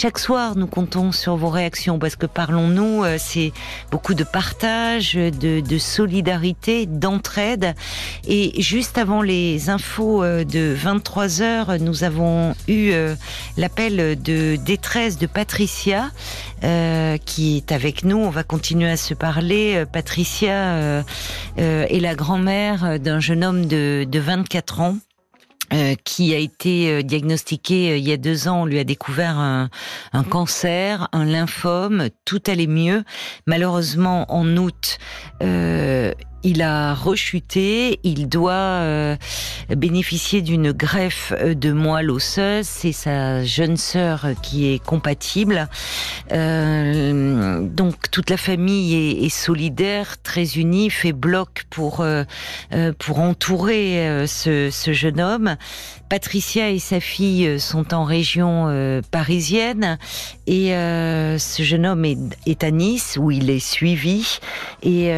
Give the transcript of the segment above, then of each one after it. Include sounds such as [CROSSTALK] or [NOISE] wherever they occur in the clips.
chaque soir, nous comptons sur vos réactions parce que parlons-nous, c'est beaucoup de partage, de, de solidarité, d'entraide. Et juste avant les infos de 23 heures, nous avons eu l'appel de détresse de Patricia qui est avec nous. On va continuer à se parler. Patricia est la grand-mère d'un jeune homme de, de 24 ans euh, qui a été euh, diagnostiqué euh, il y a deux ans. On lui a découvert un, un, cancer, un lymphome. Tout allait mieux. Malheureusement, en août, euh, il a rechuté, il doit euh, bénéficier d'une greffe de moelle osseuse. C'est sa jeune sœur qui est compatible. Euh, donc toute la famille est, solidaire, très unie, fait bloc pour euh, euh pour entourer euh, ce, jeune homme. Patricia et sa fille sont en région parisienne et ce jeune homme est, est, à Nice où il est suivi. Et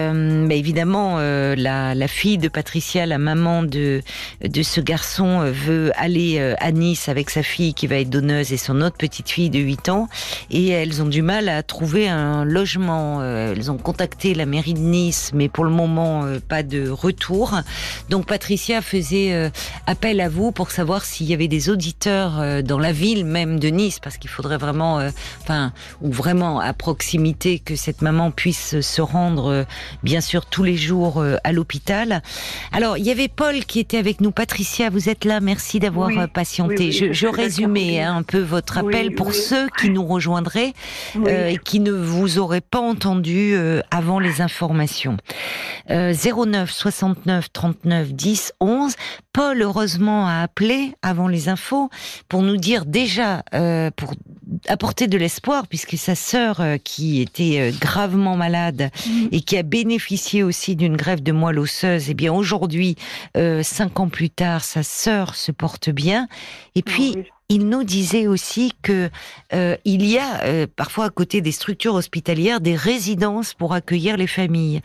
évidemment euh, la, la, fille de Patricia, la maman de, de ce garçon, euh, veut aller euh, à Nice avec sa fille qui va être donneuse et son autre petite fille de 8 ans. Et elles ont du mal à trouver un logement. Elles ont contacté la mairie de Nice, mais pour le moment, pas de retour. Donc Patricia faisait appel à vous pour savoir s'il y avait des auditeurs dans la ville même de Nice, parce qu'il faudrait vraiment, enfin, ou vraiment à proximité que cette maman puisse se rendre, bien sûr, tous les jours euh, à l'hôpital. Alors, il y avait Paul qui était avec nous. Patricia, vous êtes là. Merci d'avoir euh, patienté. je, je résumais hein, un peu votre appel pour ceux qui nous rejoindraient euh, et qui ne vous auraient pas entendu avant les informations. 09 69 39 10 11. Paul, heureusement, a appelé avant les infos pour nous dire déjà, pour apporter de l'espoir, puisque sa sœur, qui était gravement malade mm. et qui a bénéficié aussi d'une grève de moelle osseuse, et eh bien aujourd'hui, euh, cinq ans plus tard, sa sœur se porte bien. Et puis, il nous disait aussi que euh, il y a euh, parfois à côté des structures hospitalières des résidences pour accueillir les familles.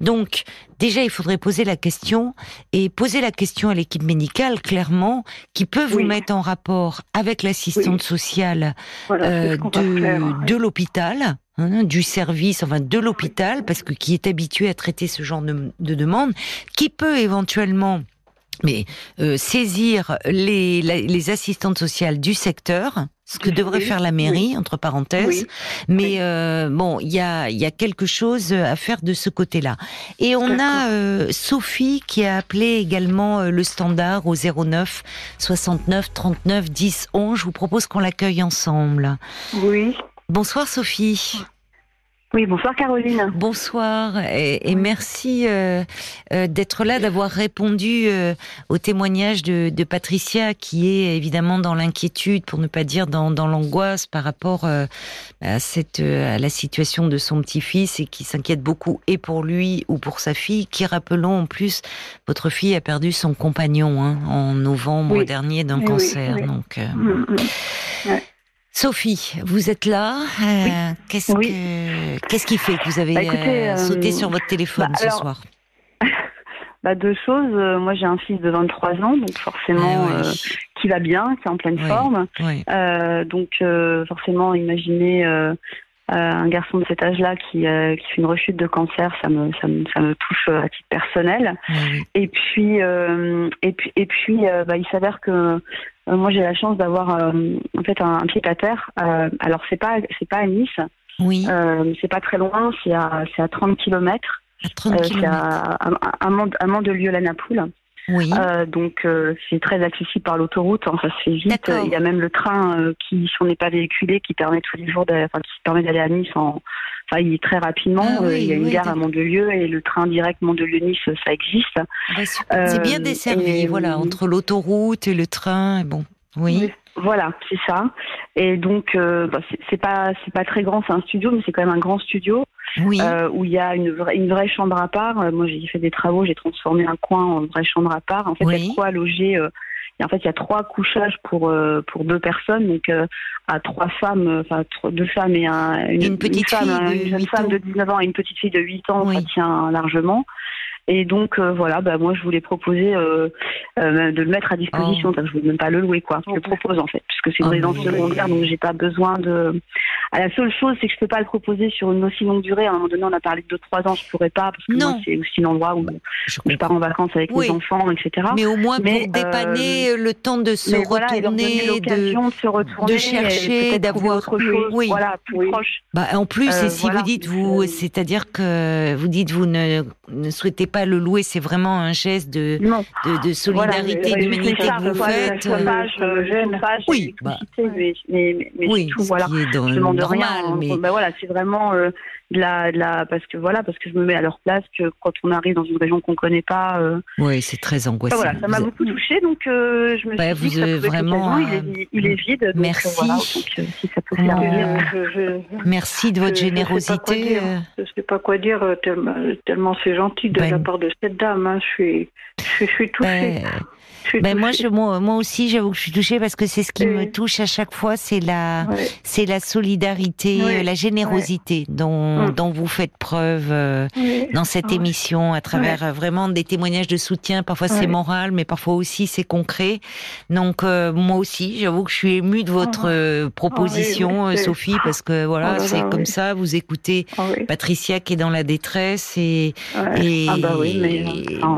Donc déjà il faudrait poser la question et poser la question à l'équipe médicale clairement qui peut vous mettre en rapport avec l'assistante sociale euh, de, de l'hôpital hein, du service, enfin de l'hôpital, parce que qui est habitué à traiter ce genre de, de demande, qui peut éventuellement mais euh, saisir les, les, assistantes sociales du secteur, ce que devrait faire la mairie, entre parenthèses. Mais euh, bon, il y a, y a quelque chose à faire de ce côté-là. Et on a euh, Sophie qui a appelé également euh, le standard au 09 69 39 10 11. Je vous propose qu'on l'accueille ensemble. Oui. Bonsoir Sophie. Oui, bonsoir Caroline. Bonsoir et, et merci euh, euh, d'être là, d'avoir répondu euh, au témoignage de, de, Patricia qui est évidemment dans l'inquiétude, pour ne pas dire dans, dans l'angoisse par rapport euh, à, cette, euh, à la situation de son petit-fils et qui s'inquiète beaucoup et pour lui ou pour sa fille, qui rappelons en plus, votre fille a perdu son compagnon hein, en novembre dernier d'un cancer. Oui, donc, mm, mm. Ouais. Sophie, vous êtes là. Euh, Qu'est-ce oui. que qu'est-ce qui fait que vous avez bah, écoutez, euh, sauté sur votre téléphone bah, ce alors, soir [LAUGHS] bah, Deux choses. Euh, moi, j'ai un fils de 23 ans, donc forcément Ah euh, qui va bien, qui est en pleine forme. Euh, donc forcément, imaginez un garçon de cet âge-là qui, qui fait une rechute de cancer, ça me ça me, ça me touche à titre personnel. Et puis et puis et puis bah, il s'avère que euh, moi, j'ai la chance d'avoir euh, en fait un, un, pied à terre. Euh, alors, c'est pas c'est pas à Nice. Oui. c'est pas très loin. C'est à c'est à 30 kilomètres. À 30 c'est à un mont de lieu la Napoule. Oui. Euh, donc euh, c'est très accessible par l'autoroute, hein, ça se fait vite. Il y a même le train euh, qui, si on n'est pas véhiculé, qui permet tous les jours, enfin qui permet d'aller à Nice en, enfin il est très rapidement. Ah, oui, il y a une oui, gare à Mandelieu et le train direct Mandelieu-Nice, ça existe. Bah, c'est bien desservi, et, voilà, entre l'autoroute et le train. Bon, oui. Voilà, c'est ça. Et donc, euh, bah, c'est pas c'est pas très grand, c'est un studio, mais c'est quand même un grand studio oui. euh, où il y a une vraie une vraie chambre à part. Euh, moi, j'ai fait des travaux, j'ai transformé un coin en vraie chambre à part. En fait, il y a quoi loger. Euh, et en fait, il y a trois couchages pour euh, pour deux personnes, donc euh, à trois femmes, enfin deux femmes et un, une, une petite une femme, fille de une jeune 8 femme de 19 ans et une petite fille de 8 ans, Oui. ça tient largement. Et donc euh, voilà, bah, moi je voulais proposer euh, euh, de le mettre à disposition, Oh. je voulais même pas le louer quoi. Je le propose en fait, puisque que c'est une ah, résidence secondaire, donc j'ai pas besoin de. Ah, la seule chose, c'est que je peux pas le proposer sur une aussi longue durée. À un moment donné, on a parlé de 2-3 ans, je pourrais pas parce que c'est aussi l'endroit où, je, pars en vacances avec mes enfants, etc. Mais au moins pour dépanner le temps de se retourner, de, se retourner, de chercher, d'avoir autre chose, oui. voilà, plus proche. Bah, en plus, et si vous dites vous, c'est-à-dire que vous dites vous ne, ne souhaitez pas le louer, c'est vraiment un geste de, de, de, solidarité, d'humanité que vous faites. Chauffage, chauffage, oui, bah, mais, mais, mais oui, tout, voilà. je demande rien. Mais... Voilà, c'est vraiment euh, de la, de la, parce que voilà, parce que je me mets à leur place que quand on arrive dans une région qu'on connaît pas. Euh, oui, c'est très angoissant. voilà, ça m'a beaucoup touché, donc euh, je me bah, suis dit que ça vraiment. Il est, il, est, vide. Donc, merci. Voilà, donc, si ça peut servir. Je, merci de votre générosité. Je sais pas quoi dire, tellement, tellement c'est gentil de ben, la part de cette dame. Hein, je suis, je, suis touchée. Ben, ben moi, je, moi, moi aussi, j'avoue que je suis touchée parce que c'est ce qui me touche à chaque fois, c'est la, c'est la solidarité, la générosité dont, mm. dont vous faites preuve euh, dans cette émission à travers euh, vraiment des témoignages de soutien. Parfois c'est moral, mais parfois aussi c'est concret. Donc euh, moi aussi, j'avoue que je suis émue de votre ah. proposition, Sophie, parce que voilà, oh c'est comme ça. Vous écoutez ah Patricia qui est dans la détresse et, et... ah bah oui, mais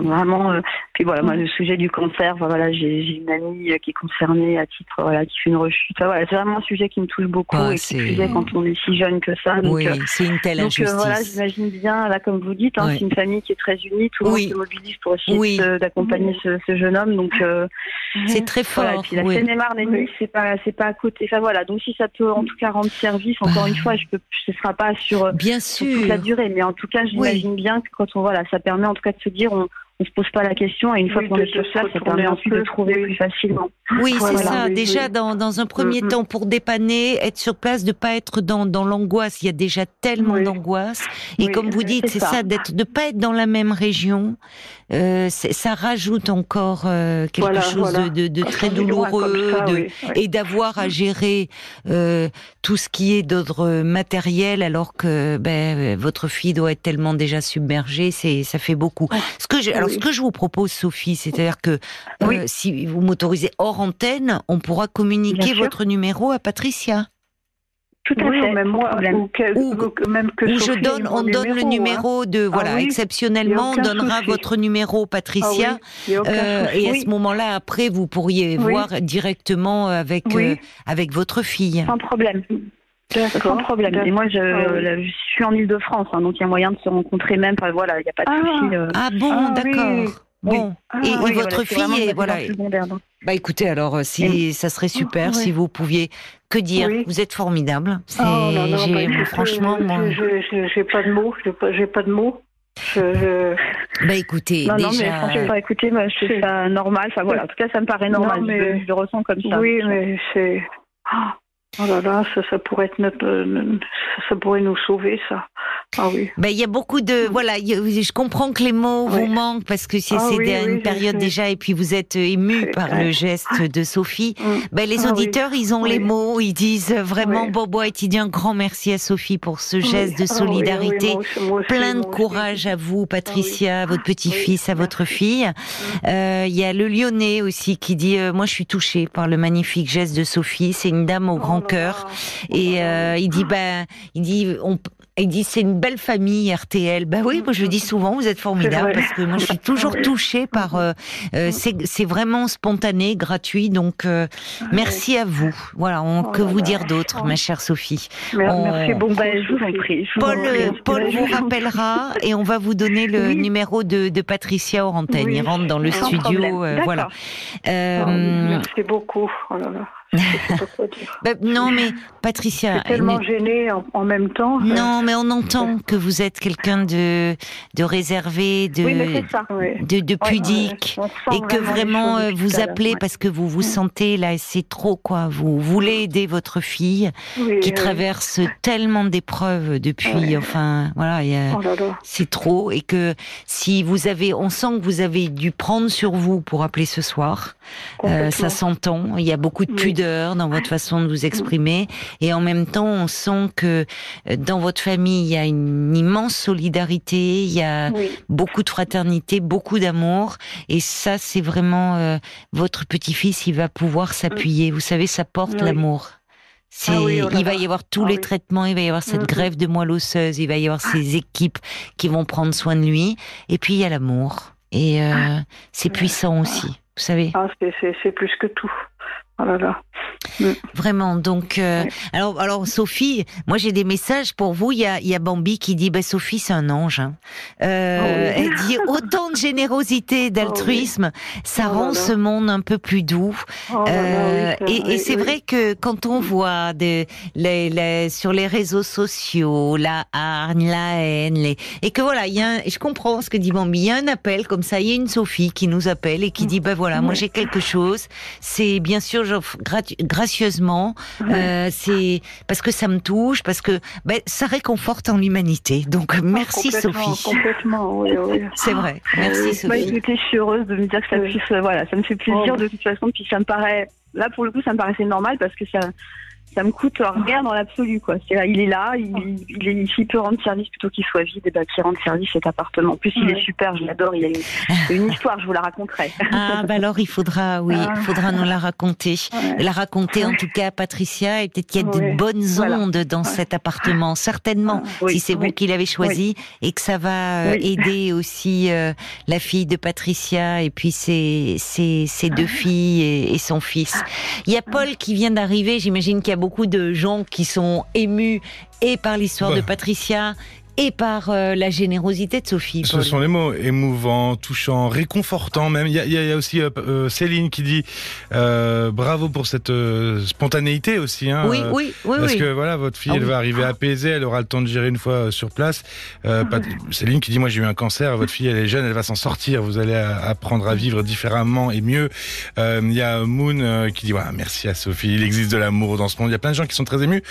vraiment puis voilà, moi, le sujet du cancer, voilà, j'ai une amie qui est concernée à titre, voilà, qui fait une rechute. voilà, c'est vraiment un sujet qui me touche beaucoup et qui plus quand on est si jeune que ça. Donc, oui, euh, c'est une telle donc, euh, voilà, j'imagine bien, là, comme vous dites, hein, c'est une famille qui est très unie, tout le monde se mobilise pour essayer d'accompagner ce, ce, jeune homme. Donc, euh, c'est très fort. Voilà, et puis la Seine-et-Marne, c'est pas, c'est pas à côté. Enfin voilà, donc si ça peut en tout cas rendre service, encore une fois, je peux, ce sera pas sur, bien sûr. toute la durée, mais en tout cas, j'imagine bien que quand on voilà, ça permet en tout cas de se dire, on, on se pose pas la question et une fois qu'on est sur ça, ça permet ensuite de trouver plus facilement. Oui, c'est ça. Déjà, dans, dans un premier mm, temps, pour dépanner, être sur place, de pas être dans, dans l'angoisse. Il y a déjà tellement d'angoisse. Et comme vous dites, c'est ça, d'être, de pas être dans la même région. Euh, ça rajoute encore euh, quelque chose de, de, très [LAUGHS] douloureux de, et d'avoir à gérer euh, tout ce qui est d'ordre matériel alors que ben, votre fille doit être tellement déjà submergée, c'est ça fait beaucoup. Ce que je, alors ce que je vous propose, Sophie, c'est-à-dire que euh, si vous m'autorisez hors antenne, on pourra communiquer votre numéro à Patricia. Tout à fait. Même moi, ou, même que je donne, on donne le numéro hein. de, ah voilà, exceptionnellement, on donnera votre numéro, Patricia, ah euh, et à ce moment-là, après, vous pourriez voir directement avec euh, avec votre fille. Sans problème. Sans problème. Et moi, je, ah je suis en Ile-de-France, hein, donc il y a moyen de se rencontrer même. Enfin, voilà, il n'y a pas de souci. Euh. Ah bon, d'accord. Bon, et, votre fille est voilà. Bah écoutez, alors euh, si ça serait super si vous pouviez que dire. Vous êtes formidable. C'est oh, bah, franchement, j'ai pas de mots. J'ai pas, de mots. Je, Bah écoutez, non, déjà... non, mais franchement, moi, je trouve ça normal. Enfin voilà, en tout cas, ça me paraît normal. mais... je, le ressens comme ça. Oui, mais c'est. Oh là là, ça, ça pourrait être notre, euh, ça pourrait nous sauver, ça. Ah oui. Ben, il y a beaucoup de, voilà, je comprends que les mots vous manquent parce que c'est ah une période déjà et puis vous êtes ému par le geste de Sophie. Mm. Ben, les ah auditeurs, ils ont les mots, ils disent vraiment, Bobo et dit un grand merci à Sophie pour ce geste de solidarité. Plein de courage à vous, Patricia, à votre petit-fils, à votre fille. Mm. Euh, il y a le Lyonnais aussi qui dit, euh, moi je suis touchée par le magnifique geste de Sophie. C'est une dame au grand oh cœur. Et euh, il dit, ben, il dit, on, il dit c'est une belle famille RTL. Ben oui, moi je dis souvent, vous êtes formidable parce que moi je suis [LAUGHS] toujours touchée par. Euh, euh c'est vraiment spontané, gratuit. Donc euh, merci à vous. Voilà, on, oh que vous dire d'autre, ma chère Sophie. Merci, bon ben je vous en prie. Paul, Paul vous rappellera et on va vous donner le numéro de, de Patricia Orantène. Il rentre dans le studio, voilà. merci beaucoup. Oh là là. Bah, non, mais Patricia. tellement gênée en, même temps. Non, mais on entend que vous êtes quelqu'un de, de réservé, de, de, de, pudique, et que vraiment euh, vous appelez parce que vous vous sentez là, c'est trop quoi. Vous voulez aider votre fille qui traverse tellement d'épreuves depuis. Enfin, voilà, oh c'est trop, et que si vous avez, on sent que vous avez dû prendre sur vous pour appeler ce soir. Euh, ça s'entend. Il y a beaucoup de pudeur pudeur dans votre façon de vous exprimer, et en même temps, on sent que euh, dans votre famille, il y a une immense solidarité, il y a beaucoup de fraternité, beaucoup d'amour, et ça, c'est vraiment euh, votre petit-fils, il va pouvoir s'appuyer. Vous savez, ça porte l'amour. Ah oh il va y avoir tous ah les traitements, il va y avoir cette mm-hmm. grève de moelle osseuse, il va y avoir ces équipes qui vont prendre soin de lui, et puis il y a l'amour. Et euh, c'est puissant aussi, vous savez. Ah, c'est plus que tout. Oh là là. Mm. Vraiment. Donc, euh, alors, alors Sophie, moi j'ai des messages pour vous. Il y a, il y a Bambi qui dit, bah, Sophie c'est un ange. Hein. Euh, oh [LAUGHS] Elle dit autant de générosité, d'altruisme, ça oh rend ce monde un peu plus doux. Oh euh, et, et c'est vrai que quand on voit de, les, les, sur les réseaux sociaux la hargne, la haine, les, et que voilà, il y a, un, je comprends ce que dit Bambi. Il y a un appel comme ça. Il y a une Sophie qui nous appelle et qui dit, ben voilà, moi j'ai quelque chose. C'est bien sûr, j'offre gracieusement. Euh, c'est parce que ça me touche, parce que ben, ça réconforte en l'humanité. Donc ah, merci Sophie. Complètement, oui, oui. [LAUGHS] C'est vrai. Merci Sophie. Je suis heureuse de me dire que ça puisse, voilà, ça me fait plaisir oh. de toute façon. Puis ça me paraît, là pour le coup, ça me paraissait normal parce que ça ça me coûte rien dans l'absolu quoi. Il est là, il, il est il peut rendre service plutôt qu'il soit vide, et bah qu'il rende service cet appartement. En plus il est super, je l'adore, il a une, [LAUGHS] une, histoire, je vous la raconterai. Ah bah alors il faudra, oui, il faudra nous la raconter, la raconter en tout cas à Patricia et peut-être qu'il y a de bonnes ondes dans cet appartement, certainement, si c'est vous qui l'avez choisi et que ça va euh, aider aussi euh, la fille de Patricia et puis ses, ses, ses deux filles et, et son fils. Il y a Paul qui vient d'arriver, j'imagine qu'il y a beaucoup de gens qui sont émus et par l'histoire de Patricia et par euh, la générosité de Sophie. Ce sont les mots émouvants, touchants, réconfortants même. Il y a, aussi euh, euh, Céline qui dit bravo pour cette spontanéité aussi. Hein, oui, oui, oui. Parce que voilà, votre fille, ah elle va arriver apaisée, elle aura le temps de gérer une fois sur place. Céline qui dit moi j'ai eu un cancer, votre fille elle est jeune, elle va s'en sortir, vous allez apprendre à vivre différemment et mieux. Il y a Moon qui dit voilà, merci à Sophie, il existe de l'amour dans ce monde. Il y a plein de gens qui sont très émus.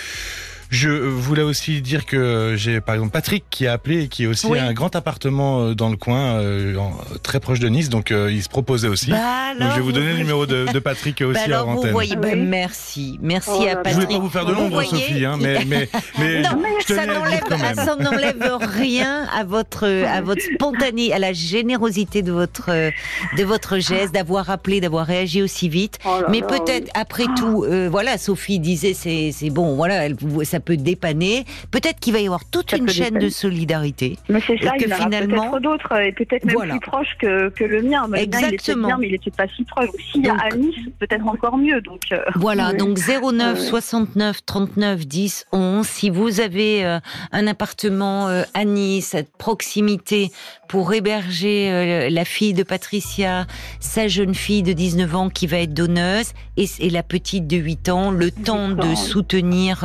Je voulais aussi dire que j'ai par exemple Patrick qui a appelé et qui a aussi un grand appartement euh, dans le coin, euh, très proche de Nice, donc euh, il se proposait aussi. Bah donc je vais vous donner le numéro de, de Patrick aussi bah alors, vous voyez, bah, merci, merci oh à Patrick. Je voulais pas vous faire de l'ombre, Sophie, hein, mais, mais, mais [LAUGHS] non, ça n'enlève rien à votre à votre spontané, à la générosité de votre de votre geste, d'avoir appelé, d'avoir réagi aussi vite. Oh mais peut-être après tout, voilà, Sophie disait c'est c'est bon, voilà, elle, ça peut dépanner. Peut-être qu'il va y avoir toute une chaîne de solidarité. Mais c'est ça, il y finalement... peut-être d'autres, et peut-être même plus proches que, que, le mien. Exactement. il mais il n'était pas si proche. S'il y a à Nice, peut-être encore mieux. Donc, euh, [LAUGHS] Voilà, donc 09 69 39 10 11. Si vous avez euh, un appartement euh, à Nice, cette proximité pour héberger la fille de Patricia, sa jeune fille de 19 ans qui va être donneuse, et, et la petite de 8 ans, le temps de soutenir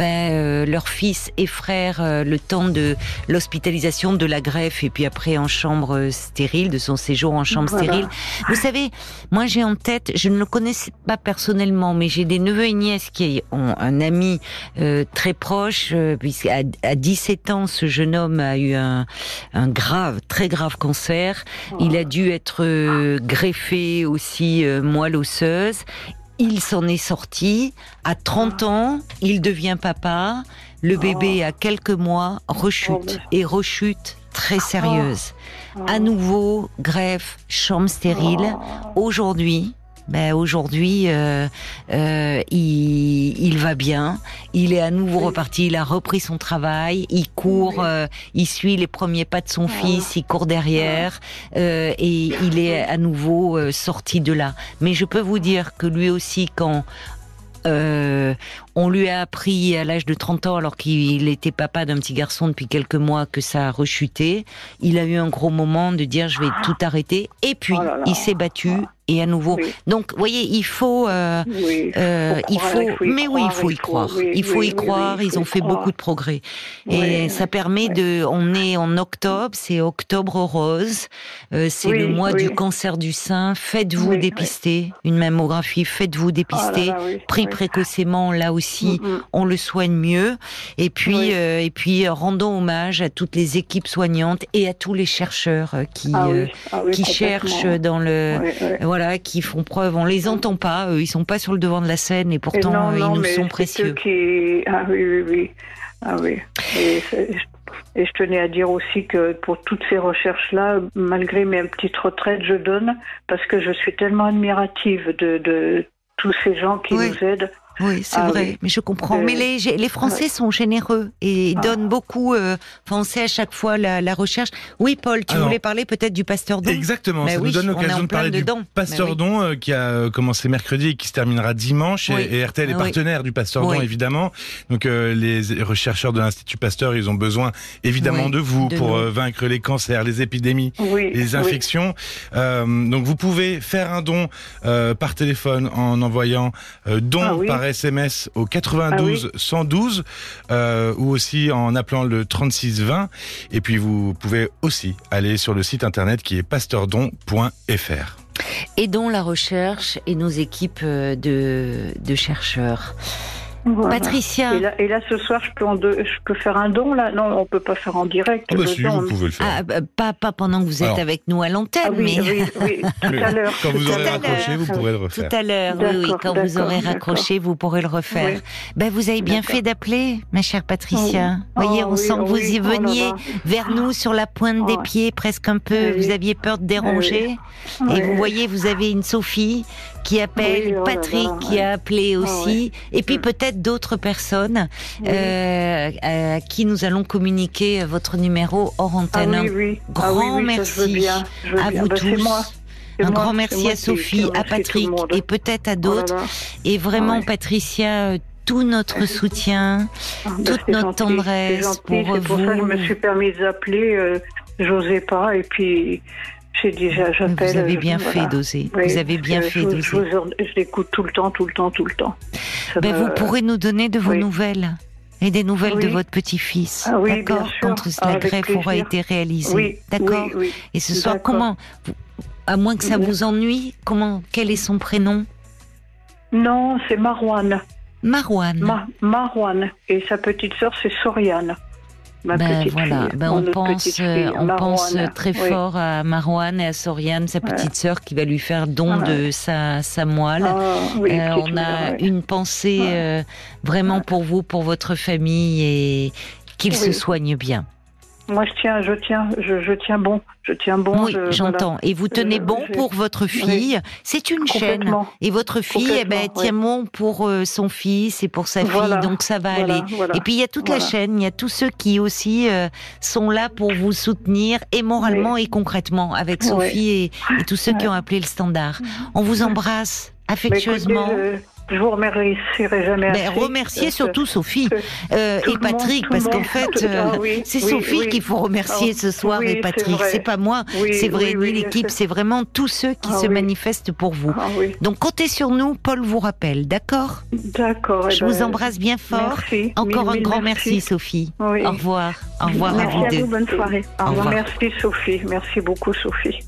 ben, euh, leur fils et frère euh, le temps de l'hospitalisation, de la greffe et puis après en chambre stérile, de son séjour en chambre stérile. Vous savez, moi j'ai en tête, je ne le connais pas personnellement, mais j'ai des neveux et nièces qui ont un ami euh, très proche, puisqu'à à 17 ans, ce jeune homme a eu un, un grave, très grave cancer. Il a dû être greffé aussi moelle osseuse il s'en est sorti. À 30 ans, il devient papa. Le bébé, a quelques mois, rechute. Et rechute très sérieuse. À nouveau, greffe, chambre stérile. Aujourd'hui, ben aujourd'hui, euh, euh, il, il, va bien. Il est à nouveau reparti. Il a repris son travail. Il court. Euh, il suit les premiers pas de son fils. Il court derrière et il est à nouveau sorti de là. Mais je peux vous dire que lui aussi, quand euh, on lui a appris à l'âge de 30 ans, alors qu'il était papa d'un petit garçon depuis quelques mois, que ça a rechuté. Il a eu un gros moment de dire je vais tout arrêter. Et puis, oh il s'est battu et à nouveau. Donc, vous voyez, il faut, euh, euh, il faut, mais oui, il faut y croire. il faut y croire. Ils ont fait beaucoup de progrès et ça permet de. On est en octobre, c'est octobre rose, euh, c'est le mois du cancer du sein. Faites-vous dépister une mammographie, faites-vous dépister. Oh Pris précocement là aussi aussi, on le soigne mieux. Et puis, et puis, rendons hommage à toutes les équipes soignantes et à tous les chercheurs qui ah ah qui cherchent dans le voilà, qui font preuve. On les entend pas, eux, ils sont pas sur le devant de la scène et pourtant ils nous sont précieux. Qui... Ah oui, oui, oui. Ah oui. Et, et, je tenais à dire aussi que pour toutes ces recherches-là, malgré mes petites retraites, je donne parce que je suis tellement admirative de, de tous ces gens qui nous aident. Oui, c'est ah vrai, mais je comprends. Mais les, les Français sont généreux et ah. donnent beaucoup. Euh, enfin, on sait à chaque fois la, la recherche. Oui, Paul, tu voulais parler peut-être du Pasteur Don Exactement, ça nous donne l'occasion de parler du Pasteur Don euh, qui a euh, commencé mercredi et qui se terminera dimanche. Et, RTL est partenaire du Pasteur Don, évidemment. Donc les chercheurs de l'Institut Pasteur, ils ont besoin évidemment de vous pour vaincre les cancers, les épidémies, les infections. donc vous pouvez faire un don par téléphone en envoyant don ah par SMS au 92 112 ah euh, ou aussi en appelant le 36 20. Et puis vous pouvez aussi aller sur le site internet qui est pasteurdon.fr. Aidons la recherche et nos équipes euh, de, de chercheurs. Patricia. Et là, ce soir, je peux, je peux faire un don là Non, on peut pas faire en direct. Oh, bah si, vous pouvez le faire. Ah, bah, pas, pas pendant que vous êtes avec nous à l'antenne, ah oui, mais... Oui, [LAUGHS] tout à l'heure. Quand vous aurez raccroché, vous pourrez le refaire. Tout à l'heure, oui, oui. Quand vous aurez raccroché, vous pourrez le refaire. Ben, vous avez bien fait d'appeler, ma chère Patricia. Vous voyez, on sent que vous y veniez vers nous sur la pointe des pieds, presque un peu. Vous aviez peur de déranger. Et vous voyez, vous avez une Sophie qui appelle, oh Patrick qui a appelé ah aussi, et puis peut-être d'autres personnes euh, à qui nous allons communiquer votre numéro hors ah antenne. Ah grand merci à vous bah, tous. Un grand merci à Sophie, à Patrick et peut-être à oh d'autres. et vraiment, Patricia, tout notre [LAUGHS] soutien, toute notre tendresse pour vous. pour ça que je me suis permise d'appeler. Euh, j'osais pas. Et puis j'ai déjà, j'appelle. Vous avez bien fait d'oser. vous avez bien fait d'oser. Je, l'écoute tout le temps, tout le temps, tout le temps. Ben, Vous pourrez nous donner de vos nouvelles et des nouvelles de votre petit-fils. Ah, oui, D'accord Quand la greffe aura été réalisée. D'accord Et ce soir, comment À moins que ça vous ennuie, comment Quel est son prénom? Non, c'est Marouane. Marouane. Marouane. Et sa petite sœur, c'est Soriane ben voilà, ben on pense, euh, on pense très fort à Marouane et à Soriane, sa petite sœur, qui va lui faire don de sa, sa moelle. Ah, euh, on a une pensée euh, vraiment pour vous, pour votre famille et qu'il se soigne bien. Moi, je tiens, je tiens, je, tiens bon, je tiens bon. Oui, j'entends. Et vous tenez bon pour votre fille? C'est une chaîne. Et votre fille, eh ben, tient bon pour euh, son fils et pour sa fille. Donc ça va aller. Et puis il y a toute la chaîne. Il y a tous ceux qui aussi euh, sont là pour vous soutenir et moralement et concrètement avec Sophie et, et, tous ceux qui ont appelé le standard. On vous embrasse affectueusement. Je vous remercierai jamais ben, Remerciez surtout Sophie euh, et Patrick, parce qu'en fait, [LAUGHS] euh, ah c'est Sophie qu'il faut remercier ce soir et Patrick. C'est pas moi, c'est vrai, ni l'équipe, c'est vraiment tous ceux qui ah se manifestent pour vous. Ah Donc comptez sur nous, Paul vous rappelle, d'accord? D'accord. Je eh vous ben, embrasse bien fort. Encore un grand merci, Sophie. Au revoir. Au revoir à vous deux. bonne soirée. Au revoir. Merci Sophie. Merci beaucoup Sophie.